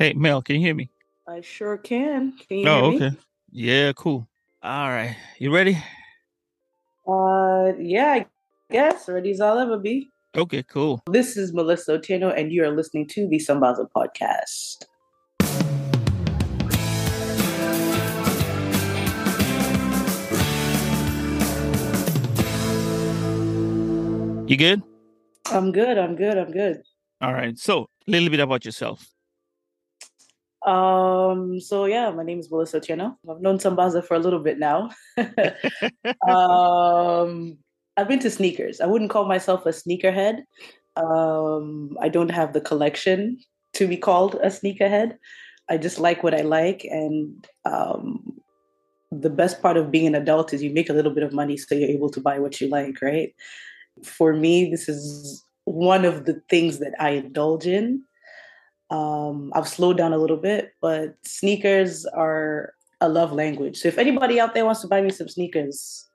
Hey, Mel, can you hear me? I sure can. Can you oh, hear me? okay. Yeah, cool. All right. You ready? Uh, yeah, I guess. Ready as I'll ever be. Okay, cool. This is Melissa Otieno, and you are listening to the Sambaza podcast. You good? I'm good. I'm good. I'm good. All right. So, a little bit about yourself. Um. So yeah, my name is Melissa Otieno. I've known Sambaza for a little bit now. um, I've been to sneakers. I wouldn't call myself a sneakerhead. Um, I don't have the collection to be called a sneakerhead. I just like what I like, and um, the best part of being an adult is you make a little bit of money, so you're able to buy what you like, right? For me, this is one of the things that I indulge in. Um, I've slowed down a little bit, but sneakers are a love language. So if anybody out there wants to buy me some sneakers,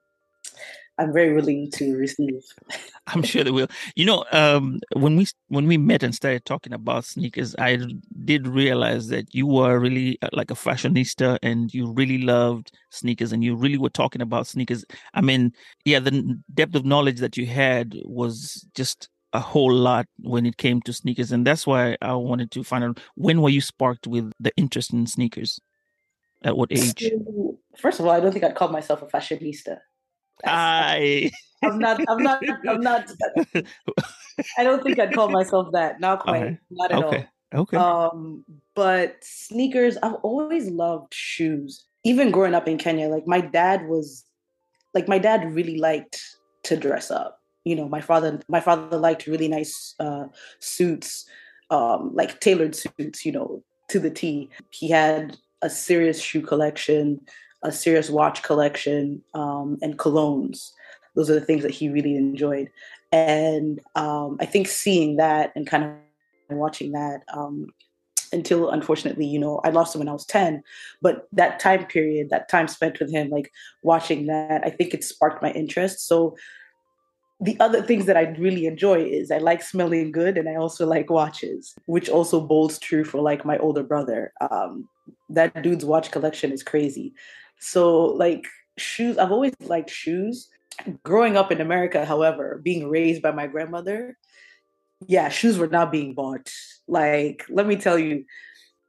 I'm very willing to receive. I'm sure they will. You know, um, when we when we met and started talking about sneakers, I did realize that you were really uh, like a fashionista, and you really loved sneakers, and you really were talking about sneakers. I mean, yeah, the depth of knowledge that you had was just a whole lot when it came to sneakers, and that's why I wanted to find out when were you sparked with the interest in sneakers. At what age? First of all, I don't think I'd call myself a fashionista. I. I'm not. I'm not. I'm not. I don't think I'd call myself that. Not quite. Okay. Not at all Okay. Okay. Um, but sneakers. I've always loved shoes. Even growing up in Kenya, like my dad was, like my dad really liked to dress up. You know, my father. My father liked really nice uh, suits, um, like tailored suits. You know, to the T. He had a serious shoe collection a serious watch collection um, and colognes. Those are the things that he really enjoyed. And um, I think seeing that and kind of watching that um, until unfortunately, you know, I lost him when I was 10. But that time period, that time spent with him, like watching that, I think it sparked my interest. So the other things that I really enjoy is I like smelling good and I also like watches, which also bolds true for like my older brother. Um, that dude's watch collection is crazy. So like shoes, I've always liked shoes. Growing up in America, however, being raised by my grandmother, yeah, shoes were not being bought. Like, let me tell you,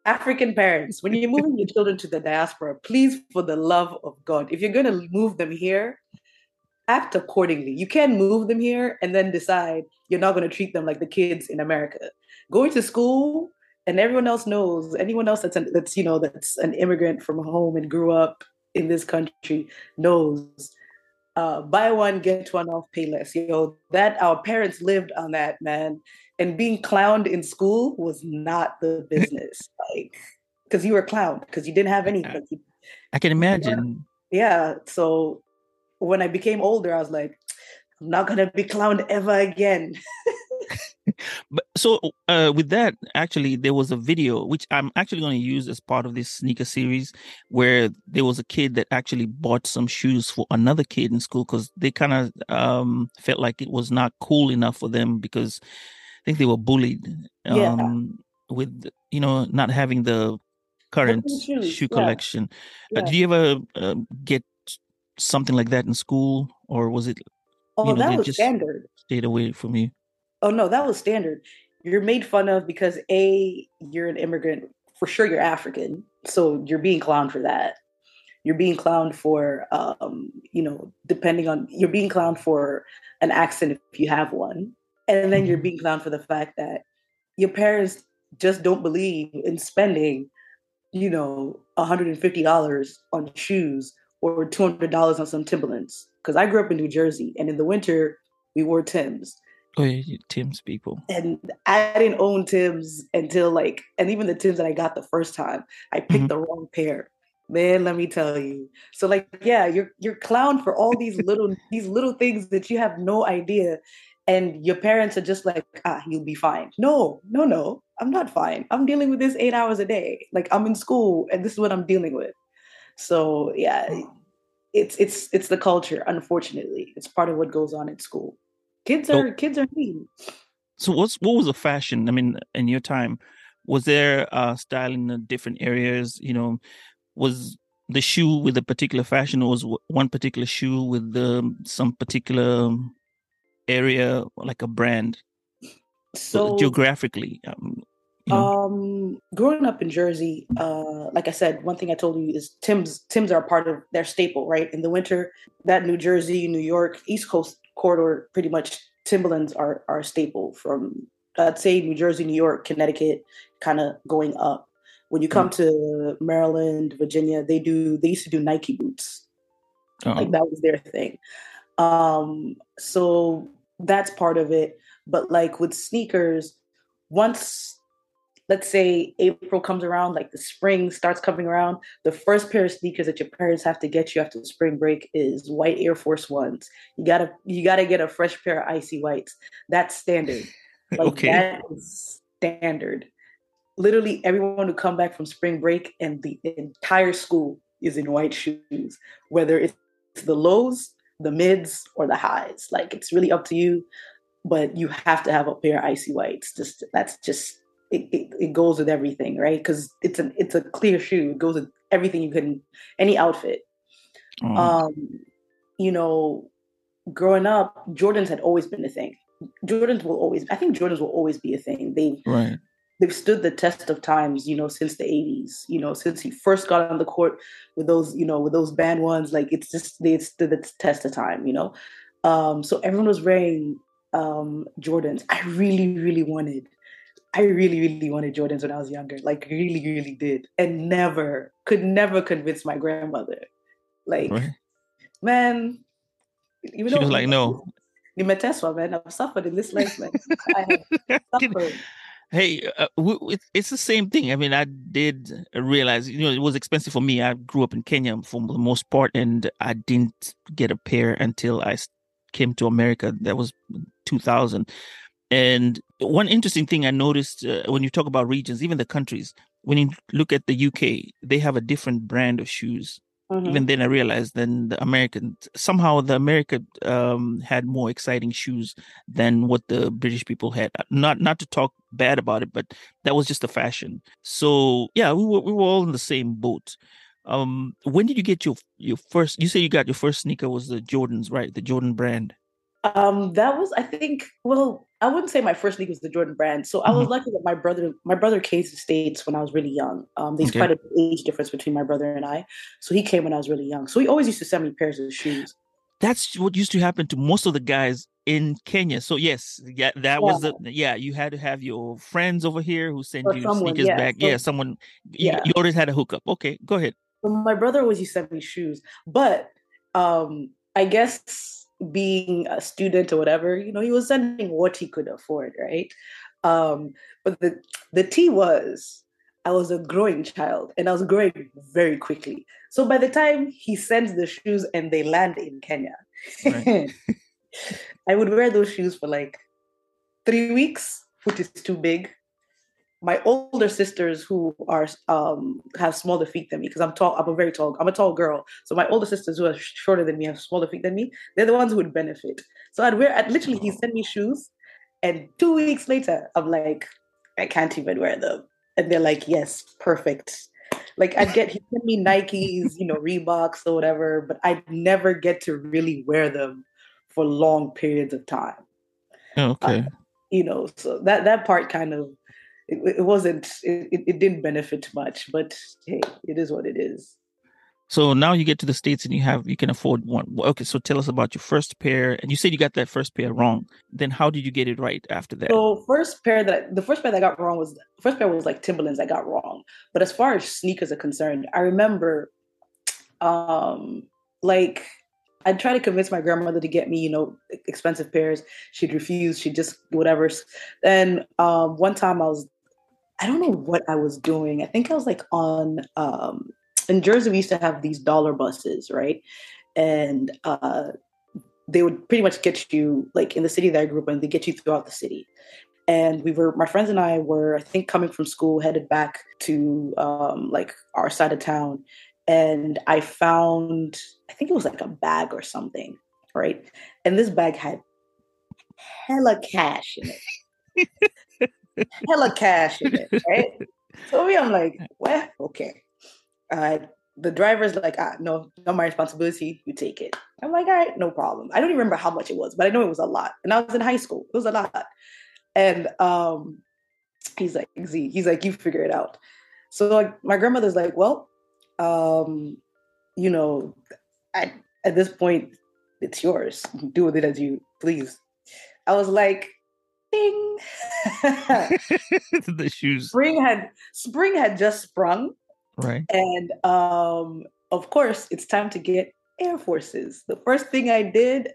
African parents, when you're moving your children to the diaspora, please, for the love of God, if you're going to move them here, act accordingly. You can't move them here and then decide you're not going to treat them like the kids in America. Going to school, and everyone else knows, anyone else that's an, that's you know that's an immigrant from home and grew up in this country knows uh, buy one get one off pay less you know that our parents lived on that man and being clowned in school was not the business like because you were clowned because you didn't have anything I can imagine. yeah so when i became older i was like i'm not gonna be clowned ever again But so uh, with that, actually, there was a video which I'm actually going to use as part of this sneaker series, where there was a kid that actually bought some shoes for another kid in school because they kind of um, felt like it was not cool enough for them because I think they were bullied Yeah. um, with you know not having the current shoe yeah. collection. Uh, Yeah. did you ever uh, get something like that in school, or was it oh you know, that was standard stayed away from you? Oh no, that was standard. You're made fun of because a you're an immigrant. For sure, you're African, so you're being clowned for that. You're being clowned for, um, you know, depending on you're being clowned for an accent if you have one, and then you're Mhm. being clowned for the fact that your parents just don't believe in spending, you know, $150 on shoes or $200 on some Timberlands. Because I grew up in New Jersey, and in the winter we wore Tims Oh, yeah, Tim's people. And I didn't own Tim's until like, and even the Tim's that I got the first time, I picked mm-hmm. the wrong pair. Man, let me tell you. So like, yeah, you're you're clown for all these little these little things that you have no idea, and your parents are just like, ah, you'll be fine. No, no, no, I'm not fine. I'm dealing with this eight hours a day. Like I'm in school, and this is what I'm dealing with. So yeah, it's it's it's the culture. Unfortunately, it's part of what goes on in school. Kids are so, kids are mean. So what's what was the fashion? I mean, in your time, was there uh style in the different areas? You know, was the shoe with a particular fashion, or was one particular shoe with the, some particular area, like a brand? So geographically, um, Um, growing up in Jersey, uh, like I said, one thing I told you is Tim's Tim's are part of their staple, right? In the winter, that New Jersey, New York, East Coast corridor, pretty much Timberlands are are staple from I'd say New Jersey, New York, Connecticut, kind of going up. When you come mm. to Maryland, Virginia, they do they used to do Nike boots. Oh. Like that was their thing. Um, so that's part of it. But like with sneakers, once let's say April comes around, like the spring starts coming around, the first pair of sneakers that your parents have to get you after spring break is white Air Force Ones. You gotta you gotta get a fresh pair of icy whites. That's standard. Like okay. that is standard. Literally everyone who come back from spring break and the entire school is in white shoes, whether it's the lows, the mids, or the highs. Like it's really up to you. But you have to have a pair of icy whites. Just that's just it, it, it goes with everything, right? Because it's a it's a clear shoe. It goes with everything you can, any outfit. Mm. Um, you know, growing up, Jordans had always been a thing. Jordans will always, I think Jordans will always be a thing. They right. They've stood the test of times, you know, since the 80s, you know, since he first got on the court with those, you know, with those band ones, like it's just they stood the test of time, you know. Um, so everyone was wearing um Jordans. I really, really wanted I really, really wanted Jordans when I was younger. Like really, really did. And never, could never convince my grandmother. Like, right. man, even she was like, no. You Tesla, man. I've suffered in this life, man. I have suffered. Hey, uh, it's the same thing. I mean, I did realize, you know, it was expensive for me. I grew up in Kenya for the most part, and I didn't get a pair until I came to America. That was 2000. And one interesting thing I noticed uh, when you talk about regions, even the countries, when you look at the UK, they have a different brand of shoes. Mm-hmm. Even then, I realized then the American somehow the America um, had more exciting shoes than what the British people had. Not not to talk bad about it, but that was just the fashion. So yeah, we were we were all in the same boat. Um, when did you get your your first? You say you got your first sneaker was the Jordans, right? The Jordan brand. Um, that was, I think, well, I wouldn't say my first league was the Jordan brand. So I was mm-hmm. lucky that my brother, my brother came to the States when I was really young. Um, there's okay. quite an age difference between my brother and I. So he came when I was really young. So he always used to send me pairs of shoes. That's what used to happen to most of the guys in Kenya. So yes, yeah, that yeah. was the yeah. You had to have your friends over here who send or you someone, sneakers yeah. back. So, yeah, someone. Yeah. You, you always had a hookup. Okay, go ahead. my brother always used to send me shoes, but um, I guess being a student or whatever, you know, he was sending what he could afford, right? Um, but the the T was I was a growing child and I was growing very quickly. So by the time he sends the shoes and they land in Kenya, right. I would wear those shoes for like three weeks, which is too big my older sisters who are um have smaller feet than me because I'm tall. I'm a very tall. I'm a tall girl. So my older sisters who are shorter than me have smaller feet than me. They're the ones who would benefit. So I'd wear. I'd literally he sent me shoes, and two weeks later I'm like, I can't even wear them, and they're like, yes, perfect. Like I'd get he sent me Nikes, you know, Reeboks or whatever, but I'd never get to really wear them for long periods of time. Oh, okay. Uh, you know, so that that part kind of it, it wasn't it, it didn't benefit much but hey it is what it is so now you get to the states and you have you can afford one. Okay, so tell us about your first pair. And you said you got that first pair wrong. Then how did you get it right after that? So first pair that the first pair that I got wrong was first pair was like Timberlands I got wrong. But as far as sneakers are concerned, I remember, um, like I'd try to convince my grandmother to get me, you know, expensive pairs. She'd refuse. She'd just whatever. Then um, one time I was, I don't know what I was doing. I think I was like on um, in Jersey. We used to have these dollar buses, right? And uh, they would pretty much get you like in the city that I grew up in. They get you throughout the city. And we were, my friends and I were, I think, coming from school, headed back to um, like our side of town, and I found, I think it was like a bag or something, right? And this bag had hella cash in it. hella cash in it, right? So me, I'm like, well, okay. Uh, the driver's like, ah, no, not my responsibility. You take it. I'm like, all right, no problem. I don't even remember how much it was, but I know it was a lot. And I was in high school. It was a lot. And um, he's like, Z, he's like, you figure it out. So like my grandmother's like, well, um, you know, I, at this point, it's yours. Do with it as you please. I was like, ding. the shoes. Spring had spring had just sprung. Right. And um, of course, it's time to get Air Forces. The first thing I did,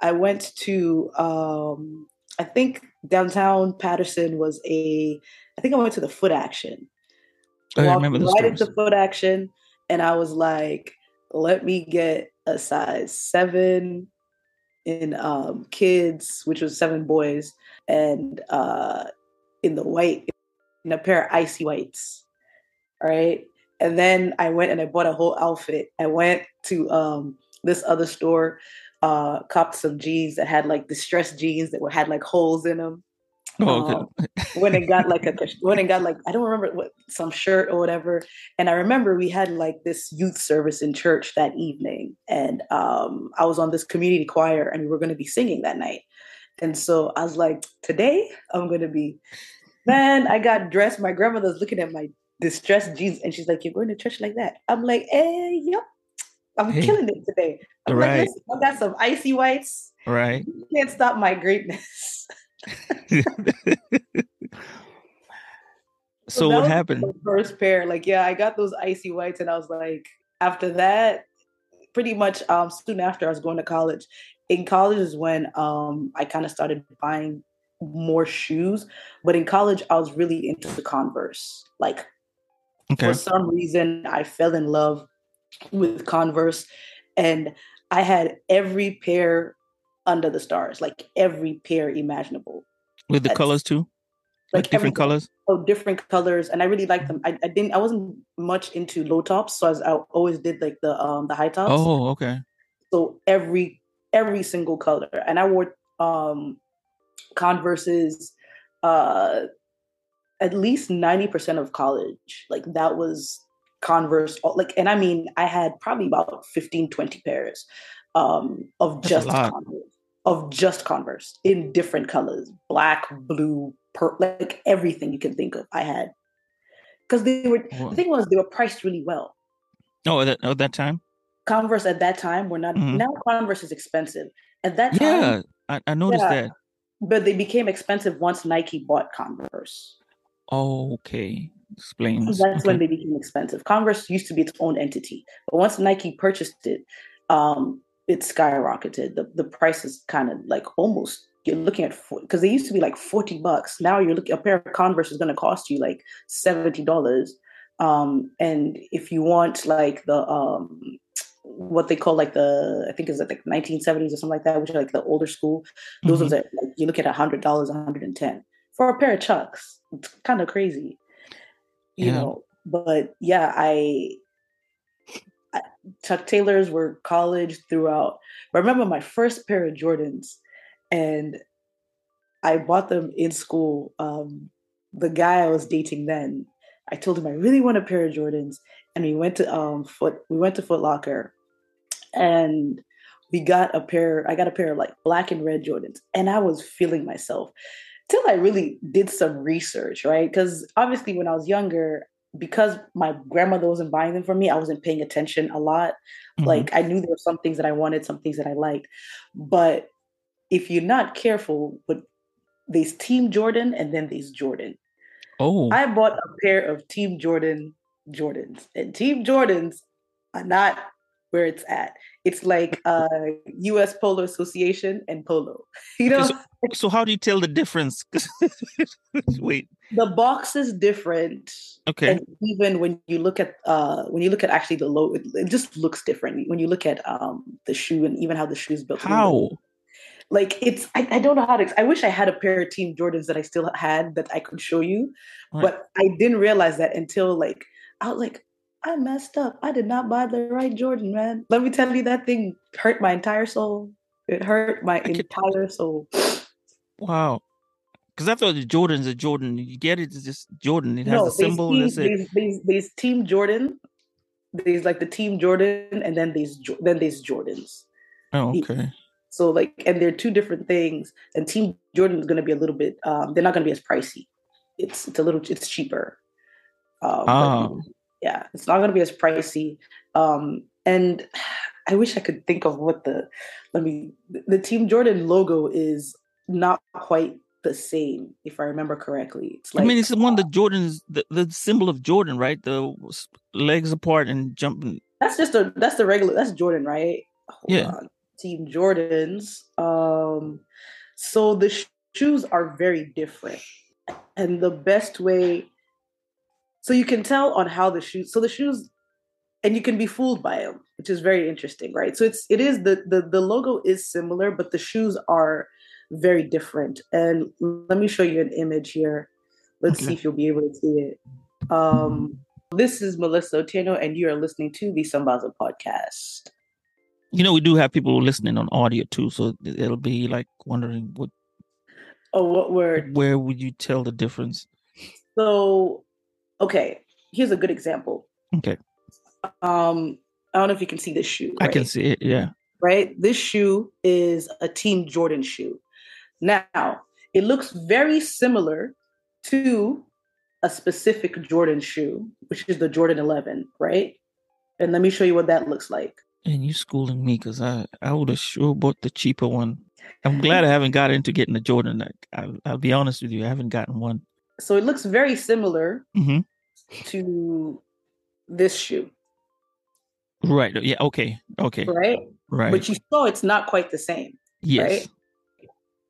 I went to um, I think downtown Paterson was a I think I went to the Footaction Oh, I remember the right stores. into Footaction, and I was like, "Let me get a size seven in um, kids, which was seven boys, and uh, in the white, in a pair of icy whites, right?" And then I went and I bought a whole outfit. I went to um, this other store, uh, copped some jeans that had like distressed jeans that had like holes in them Oh, okay. um, when it got like a when it got like I don't remember what some shirt or whatever. And I remember we had like this youth service in church that evening, and um, I was on this community choir, and we were going to be singing that night. And so I was like, today I'm going to be. Man, I got dressed. My grandmother's looking at my distressed jeans, and she's like, "You're going to church like that?" I'm like, "Eh, yep." I'm Hey. killing it today. I'm Right. like, I got some icy whites. right. You can't stop my greatness. so that what happened? First pair, like yeah, I got those icy whites, and I was like, after that, pretty much um, soon after I was going to college. In college is when um, I kind of started buying more shoes, but in college I was really into the Converse. Like Okay. for some reason, I fell in love with Converse, and I had every pair under the stars, like every pair imaginable. With the that's- colors too? Like, like different colors? oh different colors and i really liked them I, I didn't i wasn't much into low tops so I, was, I always did like the um the high tops Oh, okay. so every every single color and i wore um converses uh at least 90% of college like that was converse like and i mean i had probably about 15 20 pairs um of That's just converse of just converse in different colors black blue per like everything you can think of i had because they were the thing was they were priced really well Oh, at that, at that time? converse at that time were not Mhm. now converse is expensive at that time Yeah, I, I noticed Yeah. that. but they became expensive once nike bought converse Oh, okay. Explains. that's when they became expensive converse used to be its own entity but once nike purchased it um it skyrocketed. The, the price is kind of like almost you're looking at because they used to be like 40 bucks. Now you're looking a pair of converse is going to cost you like 70 dollars. Um and if you want like the um what they call like the i think is like 1970s or something like that which are like the older school those Mhm. ones are like you look at a hundred dollars 110 for a pair of chucks. It's kind of crazy you Yeah. know? But yeah I- Chuck Taylors were college throughout. I remember my first pair of Jordans, and I bought them in school. Um, the guy I was dating then, I told him I really want a pair of Jordans, and we went to um foot. We went to Foot Locker, and we got a pair. I got a pair of like black and red Jordans, and I was feeling myself till I really did some research, right? Because obviously, when I was younger, because my grandmother wasn't buying them for me, I wasn't paying attention a lot. Mhm. Like I knew there were some things that I wanted, some things that I liked. But if you're not careful, but there's Team Jordan and then there's Jordan. oh, I bought a pair of Team Jordan Jordans, and Team Jordans are not where it's at. It's like uh US Polo Association and Polo. You know? So, so how do you tell the difference? Wait. The box is different. Okay. And even when you look at uh when you look at actually the low it, it just looks different. When you look at um the shoe and even how the shoe's built. How? Like it's I, I don't know how to I wish I had a pair of team Jordans that I still had that I could show you. Right. But I didn't realize that until like I was like, I messed up. I did not buy the right Jordan, man. Let me tell you, that thing hurt my entire soul. It hurt my entire soul. Wow. Because I thought the Jordan's a Jordan. You get it? It's just Jordan. It has no, a symbol. Team, there's, there's, there's, Team Jordan. There's like the Team Jordan, and then there's then there's Jordans. Oh, okay. So like, and they're two different things. And Team Jordan is going to be a little bit. Um, they're not going to be as pricey. It's it's a little it's cheaper. Um, oh yeah, it's not going to be as pricey. Um, and I wish I could think of what the let me the Team Jordan logo is not quite the same if I remember correctly. It's like I mean, it's the one that Jordan's the, the symbol of Jordan, right? The legs apart and jumping. That's just a that's the regular that's Jordan, right? Hold yeah. On. Team Jordans. Um, so the shoes are very different, and the best way so you can tell on how the shoes so the shoes and you can be fooled by them which is very interesting right? So it's it is the the, the logo is similar but the shoes are very different. And let me show you an image here. Let's okay. see if you'll be able to see it. Um this is melissa otieno and you are listening to the sambaza podcast. You know we do have people listening on audio too so it'll be like wondering what oh what word? where would you tell the difference? So okay, here's a good example. Okay. Um, I don't know if you can see this shoe. Right? I can see it, yeah. Right? This shoe is a Team Jordan shoe. Now, it looks very similar to a specific Jordan shoe, which is the Jordan 11, right? And let me show you what that looks like. And you schooling me because I, I would have sure bought the cheaper one. I'm glad I haven't got into getting the Jordan. I, I'll be honest with you, I haven't gotten one so it looks very similar mm-hmm. to this shoe. Right. Yeah. Okay. Okay. Right. Right. But you saw it's not quite the same. Yes. Right?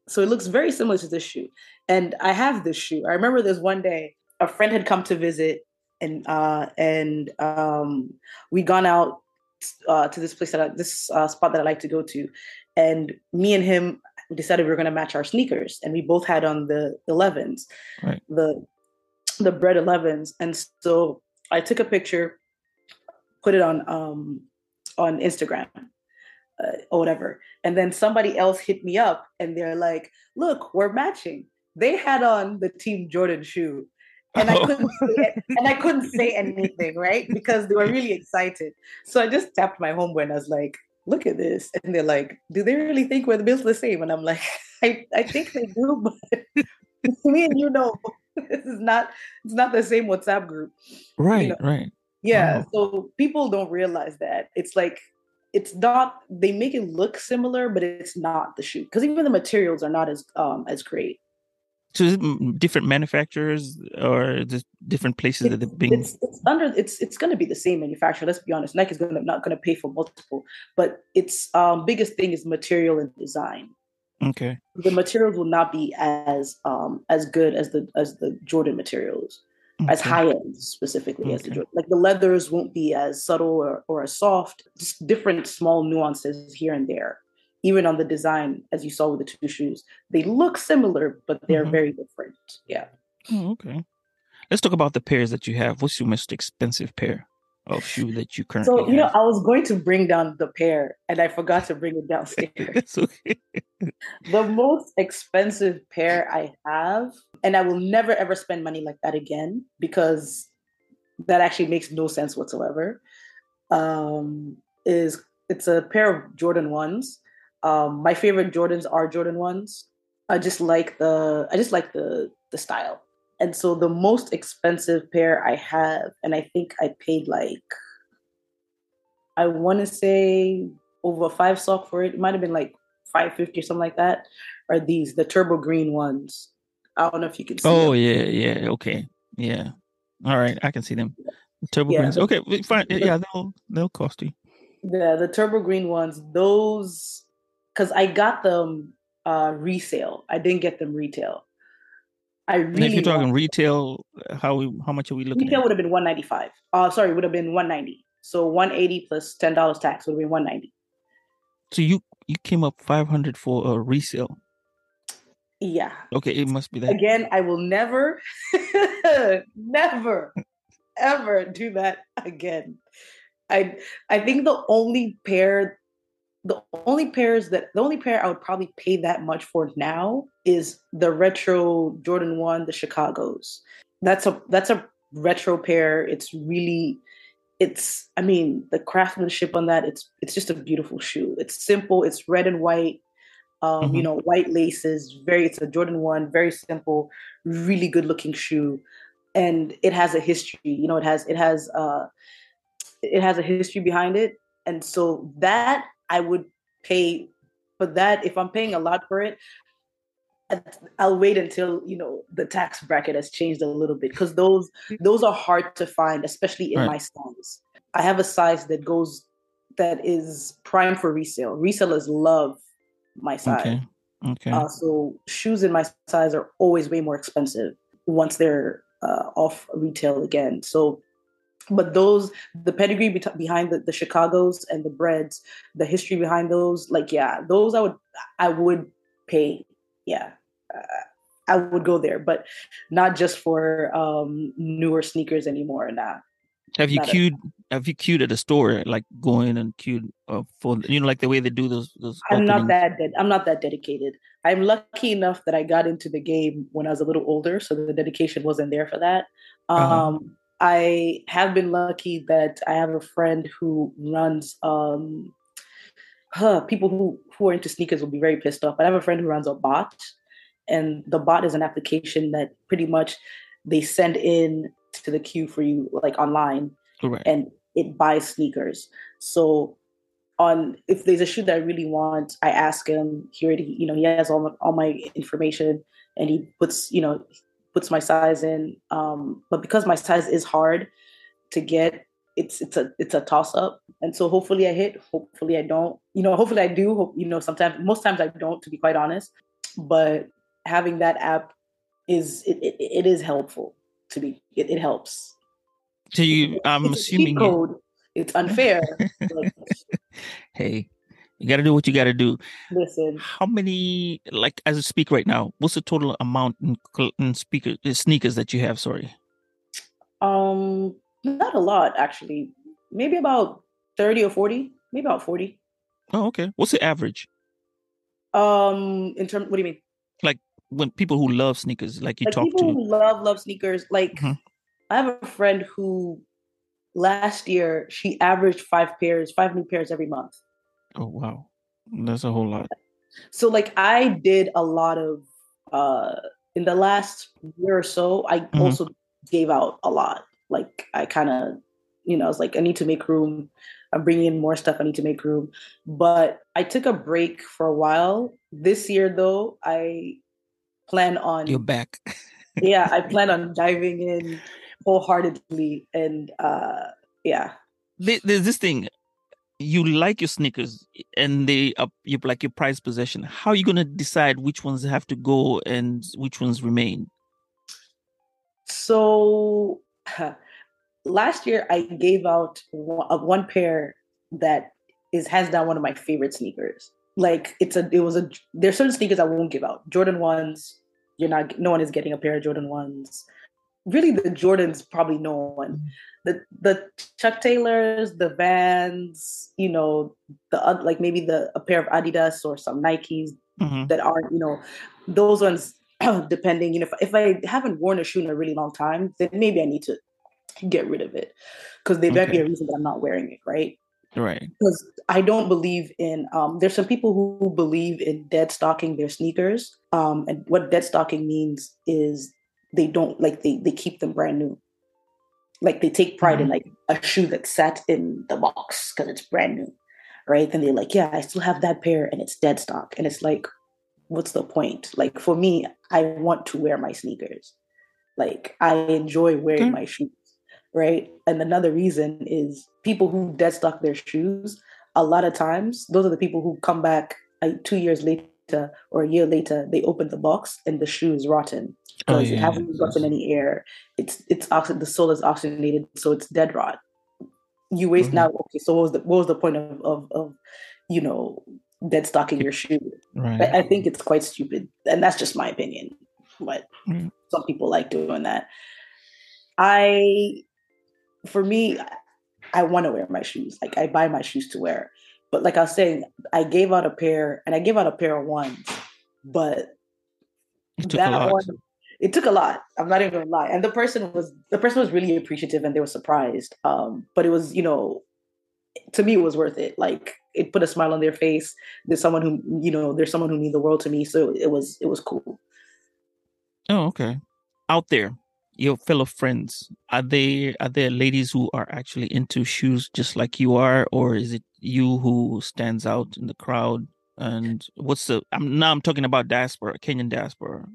So it looks very similar to this shoe. And I have this shoe. I remember this one day a friend had come to visit and uh and um we gone out uh to this place that I, this uh, spot that I like to go to and me and him we decided we were going to match our sneakers and we both had on the 11s right. the the bread 11s and so i took a picture put it on um on instagram uh, or whatever and then somebody else hit me up and they're like look we're matching they had on the team jordan shoe and I couldn't say, and I couldn't say anything, right? Because they were really excited. So I just tapped my homeboy and I was like, look at this. And they're like, do they really think we're built the same? And I'm like, I, I think they do, but me and you know, this is not, it's not the same WhatsApp group. Right, you know? right. Yeah. Wow. So people don't realize that. It's like, it's not, they make it look similar, but it's not the shoe. Because even the materials are not as um as great. So is it different manufacturers or just different places it's, that they're being? It's, it's under. It's it's going to be the same manufacturer. Let's be honest. Nike is going to not going to pay for multiple, but its um, biggest thing is material and design. Okay. The materials will not be as um, as good as the as the Jordan materials, okay. as high end specifically okay. as the Jordan. Like the leathers won't be as subtle or, or as soft. Just different small nuances here and there even on the design, as you saw with the two shoes, they look similar, but they're mm-hmm. very different. Yeah. Oh, okay. Let's talk about the pairs that you have. What's your most expensive pair of shoe that you currently So, you have? know, I was going to bring down the pair and I forgot to bring it downstairs. okay. the most expensive pair I have, and I will never ever spend money like that again because that actually makes no sense whatsoever. Um, is it's a pair of Jordan ones um, my favorite Jordans are Jordan ones. I just like the I just like the the style. And so the most expensive pair I have, and I think I paid like I want to say over five sock for it. It might have been like five fifty or something like that. Are these the turbo green ones? I don't know if you can see. Oh them. yeah, yeah, okay, yeah. All right, I can see them. Turbo yeah. greens. Okay, fine. Yeah, they'll they'll cost you. The the turbo green ones, those because I got them uh resale. I didn't get them retail. I And really if you're talking retail, how we, how much are we looking retail at? would have been 195. Uh sorry, would have been 190. So 180 plus ten dollars tax would have been 190. So you you came up 500 for a resale. Yeah. Okay, it must be that. Again, I will never, never, ever do that again. I I think the only pair, the only pairs that the only pair I would probably pay that much for now is the retro Jordan One, the Chicago's. That's a that's a retro pair. It's really, it's I mean the craftsmanship on that. It's it's just a beautiful shoe. It's simple. It's red and white. Um, You Mhm. know, white laces. Very. It's a Jordan One. Very simple. Really good looking shoe, and it has a history. You know, it has it has uh, it has a history behind it, and so that I would pay for that. If I'm paying a lot for it, I'll wait until you know the tax bracket has changed a little bit because those those are hard to find, especially in Right. my size. I have a size that goes that is prime for resale. Resellers love my size. Okay. Okay. Uh, so shoes in my size are always way more expensive once they're uh, off retail again. So, but those the pedigree bet- behind the, the Chicago's and the breads, the history behind those, like yeah, those I would I would pay. Yeah, uh, I would go there, but not just for um, newer sneakers anymore. Nah. have you not a- queued? Have you queued at a store, like going and queued uh, for you know, like the way they do those those? I'm not that ded- I'm not that dedicated. I'm lucky enough that I got into the game when I was a little older, so the dedication wasn't there for that. Um, Uh-huh. I have been lucky that I have a friend who runs. Um, huh, people who who are into sneakers will be very pissed off. But I have a friend who runs a bot, and the bot is an application that pretty much they send in to the queue for you, like online, Correct. and it buys sneakers. So on if there's a shoe that I really want, I ask him. He already, you know, he has all my, all my information, and he puts, you know, puts my size in. Um, but because my size is hard to get, it's it's a it's a toss up. And so hopefully I hit. Hopefully I don't. You know, hopefully I do. Hope, you know, sometimes most times I don't, to be quite honest. But having that app is it, it, it is helpful to be. It, it helps. So you, I'm It's assuming. Code. It's unfair. hey, you got to do what you got to do. listen, How many, like as you speak right now, what's the total amount in, in speaker sneakers that you have? Sorry. um, not a lot actually. Maybe about thirty or forty. Maybe about forty. Oh, okay. What's the average? Um, in terms, what do you mean? Like when people who love sneakers, like you like talk people to, who love love sneakers. Like Mhm. I have a friend who last year she averaged five pairs, five new pairs every month. Oh wow, that's a whole lot. So like I did a lot of uh in the last year or so, I Mhm. also gave out a lot. Like I kind of, you know, I was like, I need to make room. I'm bringing in more stuff. I need to make room. But I took a break for a while. This year, though, I plan on You're back. yeah, I plan on diving in wholeheartedly and uh yeah. There's this thing. You like your sneakers, and they up you like your prized possession. How are you gonna decide which ones have to go and which ones remain? So last year I gave out one, uh, one pair that is hands down one of my favorite sneakers. Like it's a it was a there's certain sneakers I won't give out. Jordan ones, you're not no one is getting a pair of Jordan ones. Really the Jordans probably no one. The the Chuck Taylors, the Vans, you know, the like maybe the a pair of Adidas or some Nikes Mhm. that aren't, you know, those ones, depending, you know, if, if I haven't worn a shoe in a really long time, then maybe I need to get rid of it because there might be a reason that I'm not wearing it, right? Right. Because I don't believe in, um, there's some people who believe in dead stocking their sneakers. Um, and what dead stocking means is they don't, like, they, they keep them brand new. Like they take pride in mm-hmm. like a shoe that sat in the box because it's brand new, right? Then they're like, yeah, I still have that pair and it's dead stock. And it's like, what's the point? Like for me, I want to wear my sneakers. Like I enjoy wearing Okay. my shoes. right? And another reason is people who dead stock their shoes. A lot of times, those are the people who come back like two years later or a year later. They open the box and the shoe is rotten because oh, yeah, it hasn't yes. gotten any air. It's it's oxi- the sole is oxygenated, so it's dead rot. You waste mm-hmm. now. Okay, so what was the what was the point of of, of you know dead stocking your shoe? Right. I, I, think it's quite stupid, and that's just my opinion. But mm. some people like doing that. I, for me, I want to wear my shoes. Like I buy my shoes to wear. But like I was saying, I gave out a pair, and I gave out a pair of ones, but that one it took a lot. I'm not even gonna lie. And the person was the person was really appreciative and they were surprised. Um, but it was, you know, to me it was worth it. Like it put a smile on their face. There's someone who, you know, there's someone who means the world to me. So it was it was cool. Oh, okay. Out there, your fellow friends, are they are there ladies who are actually into shoes just like you are, or is it you who stands out in the crowd? And what's the I'm now I'm talking about diaspora, Kenyan diaspora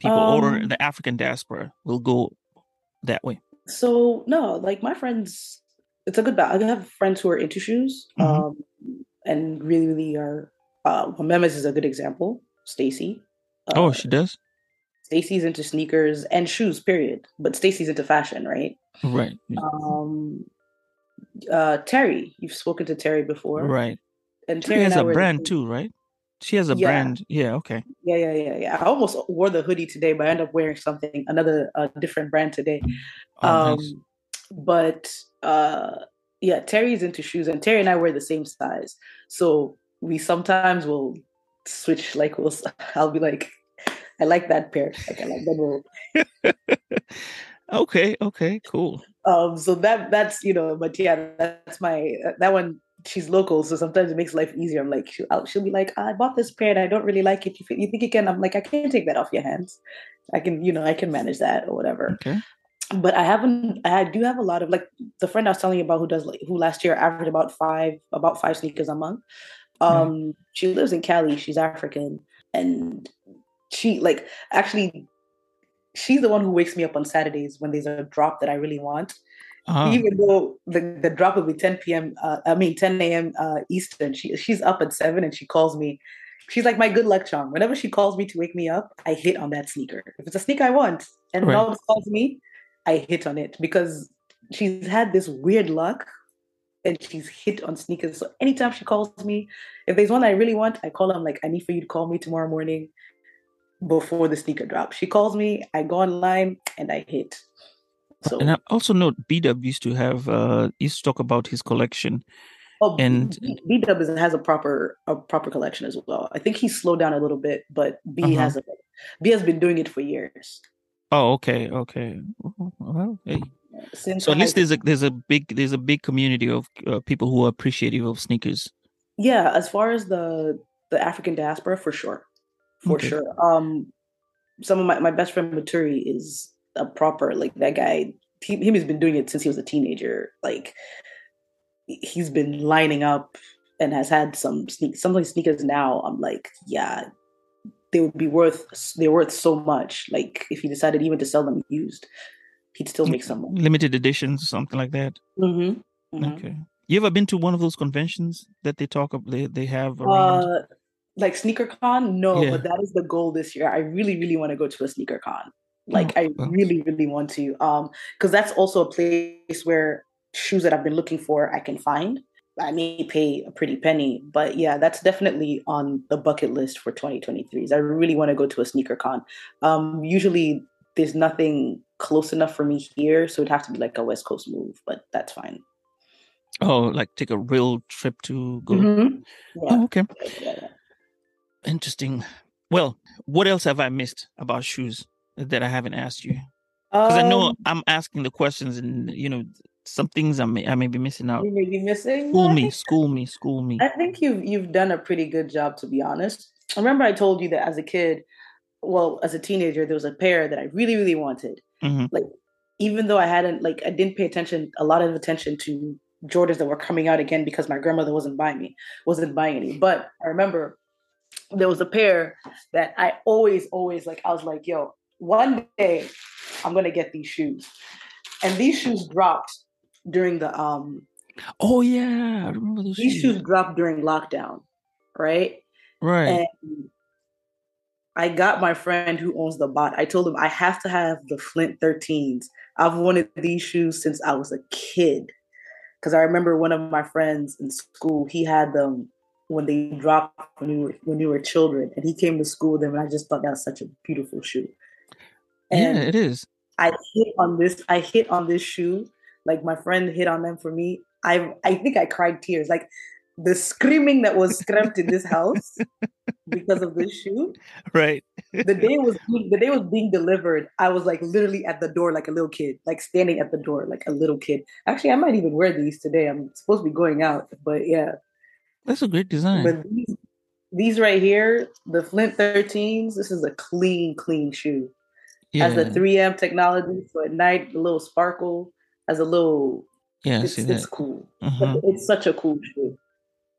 people um, or the African diaspora will go that way? So no, like my friends, it's a good balance. I have friends who are into shoes, mm-hmm. um, and really, really are. Uh, Memes is a good example. Stacy. Uh, oh, she does. Stacy's into sneakers and shoes, period. But Stacy's into fashion, right? Right. Um, uh, Terry, you've spoken to Terry before, right? And Terry, has a brand too, right? She has a yeah. brand. Yeah. Okay. Yeah, yeah, yeah, yeah. I almost wore the hoodie today, but I ended up wearing something, another uh, different brand today. Oh, um, nice. But uh, yeah, Terry's into shoes, and Terry and I wear the same size, so we sometimes will switch. Like, we'll, I'll be like, I like that pair. Like, I like that okay. Okay. Cool. Um. So that that's you know, but yeah, that's my that one she's local, so sometimes it makes life easier. I'm like, she'll, she'll be like, I bought this pair and I don't really like it. You, you think you can? I'm like, I can't take that off your hands. I can, you know, I can manage that or whatever. Okay. But I haven't. I do have a lot of like the friend I was telling you about who does like who last year averaged about five about five sneakers a month. Um, mm. she lives in Cali. She's African, and she like actually she's the one who wakes me up on Saturdays when there's a drop that I really want uh-huh. Even though the, the drop will be 10 p.m., uh, I mean 10 a.m. Uh, Eastern, she she's up at seven and she calls me. She's like my good luck charm. Whenever she calls me to wake me up, I hit on that sneaker. If it's a sneaker I want, and right. Calls me, I hit on it because she's had this weird luck and she's hit on sneakers. So anytime she calls me, if there's one I really want, I call her. I'm like, I need for you to call me tomorrow morning before the sneaker drop. She calls me, I go online and I hit. So, and I also know B Dub used to have uh used to talk about his collection. Oh, and B Dub has a proper a proper collection as well. I think he's slowed down a little bit, but B uh-huh. has a B has been doing it for years. Oh, okay, okay. Well, hey. Since so at least there's a there's a big there's a big community of uh, people who are appreciative of sneakers. Yeah, as far as the the African diaspora, for sure, for okay. sure. Um, some of my my best friend Maturi is a proper like that guy. He, him has been doing it since he was a teenager. Like he's been lining up and has had some sneak some like sneakers now. I'm like, yeah, they would be worth they're worth so much. Like if he decided even to sell them used, he'd still make some limited editions, something like that. Mm-hmm. Mm-hmm. Okay. You ever been to one of those conventions that they talk of they, they have around? Uh, like sneaker con no yeah. but that is the goal this year i really really want to go to a sneaker con like oh, I really, really want to. Um, because that's also a place where shoes that I've been looking for I can find. I may pay a pretty penny, but yeah, that's definitely on the bucket list for 2023. I really want to go to a sneaker con. Um, usually there's nothing close enough for me here, so it'd have to be like a West Coast move, but that's fine. Oh, like take a real trip to go. Mm-hmm. Yeah. Oh, okay. Yeah. Interesting. Well, what else have I missed about shoes? that I haven't asked you? Because um, I know um I'm asking the questions, and you know some things I may I may be missing out. You may be missing. School me, school me, school me. I think you've you've done a pretty good job, to be honest. I remember I told you that as a kid, well, as a teenager, there was a pair that I really, really wanted. Mm-hmm. Like, even though I hadn't like I didn't pay attention a lot of attention to Jordans that were coming out again because my grandmother wasn't buying me, wasn't buying any. But I remember there was a pair that I always, always like. I was like, yo, one day I'm gonna get these shoes. and these shoes dropped during the um. Oh yeah, I remember those These shoes. shoes dropped during lockdown, right? Right. And I got my friend who owns the bot. I told him I have to have the Flint 13s. I've wanted these shoes since I was a kid. Because I remember one of my friends in school, he had them when they dropped when you were when you were children, and he came to school with them, and I just thought that was such a beautiful shoe. And yeah, it is. I hit on this. I hit on this shoe. Like my friend hit on them for me. I I think I cried tears. Like the screaming that was screamed in this house because of this shoe. Right. The day was being, the day was being delivered. I was like literally at the door, like a little kid, like standing at the door, like a little kid. Actually, I might even wear these today. I'm supposed to be going out, but yeah. That's a great design. But these, these right here, the Flint 13s. This is a clean, clean shoe yeah. has the 3M technology. So at night, a little sparkle, has a little. yeah, It's, see it's cool. Mhm. It's such a cool shoe.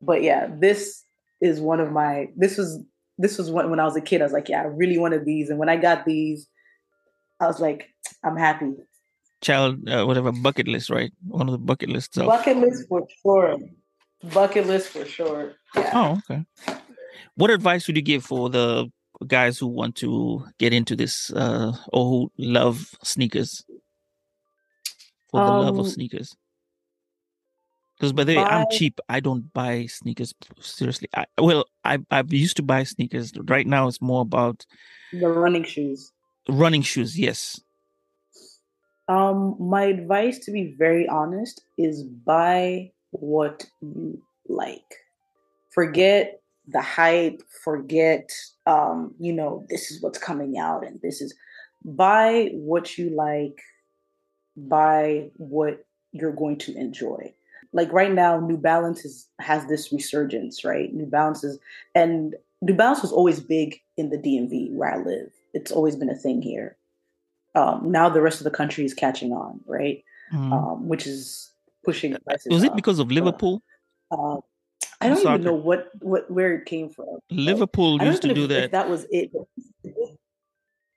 But yeah, this is one of my. This was this was when when I was a kid. I was like, yeah, I really wanted these, and when I got these, I was like, I'm happy. Child, uh, whatever bucket list, right? One of the bucket lists. Of... Bucket list for sure. Bucket list for sure. Yeah. Oh, okay. What advice would you give for the guys who want to get into this uh, or who love sneakers? For the love of Um, sneakers. Because by the way, I'm cheap. I don't buy sneakers seriously. I, well, I I used to buy sneakers. Right now, it's more about The running shoes. running shoes. Yes. Um, my advice, to be very honest, is buy what you like. Forget the hype. Forget, um, you know, this is what's coming out, and this is buy what you like. Buy what you're going to enjoy. Like right now, New Balance is, has this resurgence, right? New Balance is, and New Balance was always big in the DMV where I live. It's always been a thing here um, now the rest of the country is catching on, right? Mhm. Um, which is pushing prices. Was it because of Liverpool? uh, I don't Soccer. even know what what where it came from. Liverpool used to do if, that. if that was it.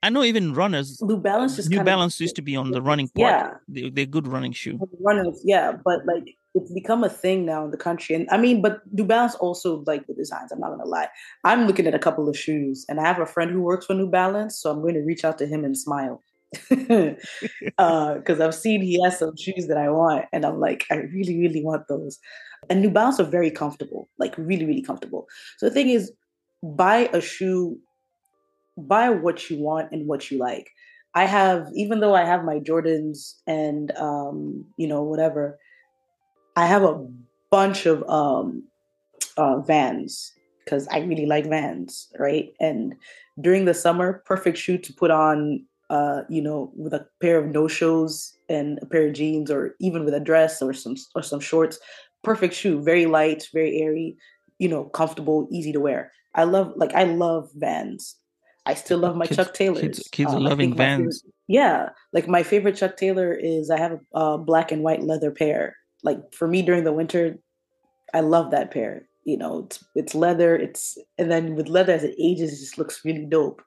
I know even runners. New Balance just New kind of- used to be on the running part. Yeah, They, they're good running shoe. runners. Yeah, but like it's become a thing now in the country, and I mean, but New Balance also like the designs. I'm not gonna lie. I'm looking at a couple of shoes, and I have a friend who works for New Balance, so I'm going to reach out to him and smile. because I've seen he has some shoes that I want, and I'm like, I really, really want those. And New Balance are very comfortable, like really, really comfortable. So the thing is, buy a shoe, buy what you want and what you like. I have, even though I have my Jordans and um, you know whatever, I have a bunch of um, uh, Vans because I really like Vans, right? And during the summer, perfect shoe to put on uh, you know, with a pair of no shows and a pair of jeans, or even with a dress or some or some shorts. Perfect shoe, very light, very airy, you know, comfortable, easy to wear. I love like I love Vans. I still love my Kids- Chuck Taylors. kids- kids are Um, I loving my favorite- Vans. yeah, like my favorite Chuck Taylor is I have a uh, black and white leather pair. Like for me during the winter, I love that pair. You know, it's it's leather. It's and then with leather as it ages, it just looks really dope.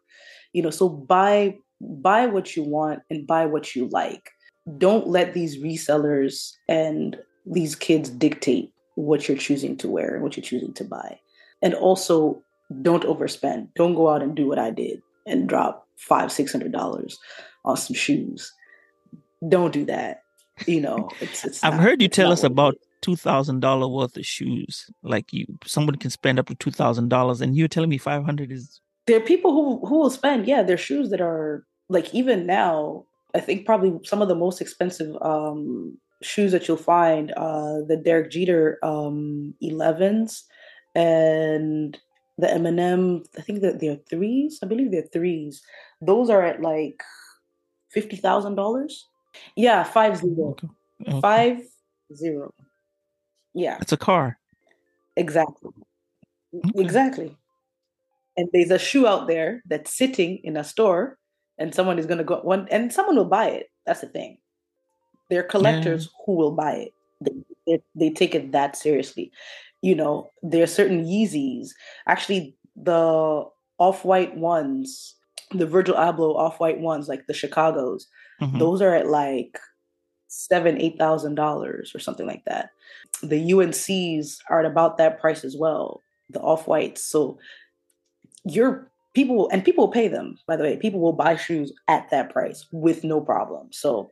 You know, so buy buy what you want and buy what you like. Don't let these resellers and these kids dictate what you're choosing to wear and what you're choosing to buy. And also, don't overspend. Don't go out and do what I did and drop five, six hundred dollars on some shoes. Don't do that. You know, it's. it's I've not- heard you tell us about two thousand dollar worth of shoes. Like you, someone can spend up to two thousand dollars, and you're telling me five hundred is there are people who who will spend yeah their shoes that are like even now i think probably some of the most expensive um shoes that you'll find uh the derek jeter um 11s and the Eminem, I think that they're threes. I believe they're threes. Those are at like fifty thousand dollars. Yeah, five zero. okay. okay. Five zero. Yeah, It's a car. exactly. Okay. Exactly. And there's a shoe out there that's sitting in a store, and someone is going to go one, and someone will buy it. That's the thing. There are collectors who will buy it. They, they, they take it that seriously. You know, there are certain Yeezys. Actually, the off-white ones, the Virgil Abloh off-white ones, like the Chicago's, Mhm. those are at like seven, eight thousand dollars or something like that. The UNCs are at about that price as well. The off whites. So your people and people will pay them. By the way, people will buy shoes at that price with no problem. So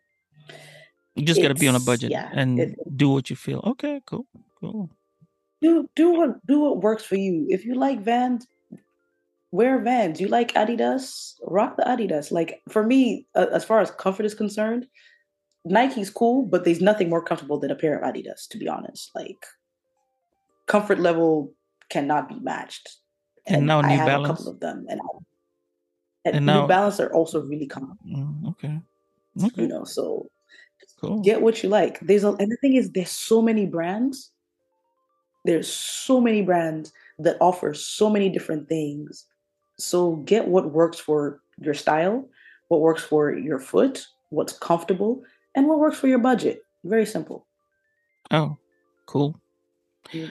you just got to be on a budget yeah, and it- do what you feel. Okay, cool, cool. do do what do what works for you. If you like Vans, wear Vans. You like Adidas, rock the Adidas. Like for me, uh, as far as comfort is concerned, Nike's cool, but there's nothing more comfortable than a pair of Adidas. To be honest, like comfort level cannot be matched. And now I New have Balance? a couple of them, and, and, And New Balance are also really comfortable. Mm, okay, You know, so cool. get what you like. There's a and the thing is there's so many brands. There's so many brands that offer so many different things. So get what works for your style, what works for your foot, what's comfortable, and what works for your budget. Very simple. Oh, cool. Shoes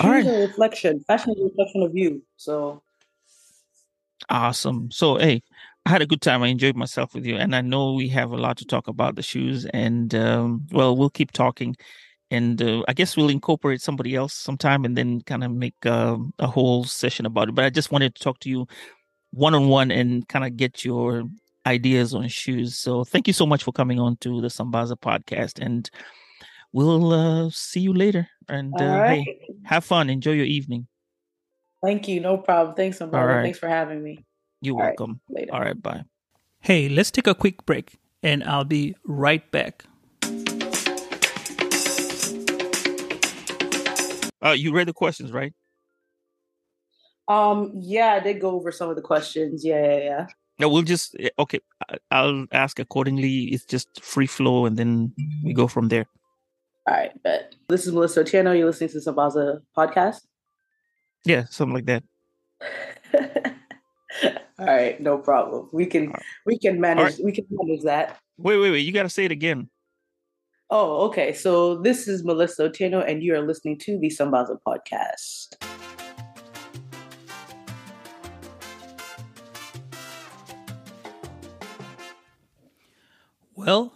All right. are a reflection. Fashion is a reflection of you. So Awesome. So, hey, I had a good time. I enjoyed myself with you, and I know we have a lot to talk about the shoes. And um, well, we'll keep talking, and uh, I guess we'll incorporate somebody else sometime, and then kind of make um a whole session about it. But I just wanted to talk to you one on one and kind of get your ideas on shoes. So, thank you so much for coming on to the Sambaza podcast, and we'll uh, see you later. And uh, all right. hey, have fun. Enjoy your evening. Thank you. No problem. Thanks, All Umbrella. right. Thanks for having me. You're All right. welcome. Later. All right. Bye. Hey, let's take a quick break and I'll be right back. Uh, you read the questions, right? Um, yeah, I did go over some of the questions. Yeah, yeah, yeah. No, we'll just eh, okay. I'll ask accordingly. It's just free flow, and then we go from there. All right, but This is Melissa Otieno. You're listening to the Sambaza podcast. Yeah, something like that. All right, no problem. We can we can manage right. we can manage that. Wait, wait, wait. You got to say it again. Oh, okay. So this is Melissa Otieno, and you are listening to the Sambaza podcast. Well,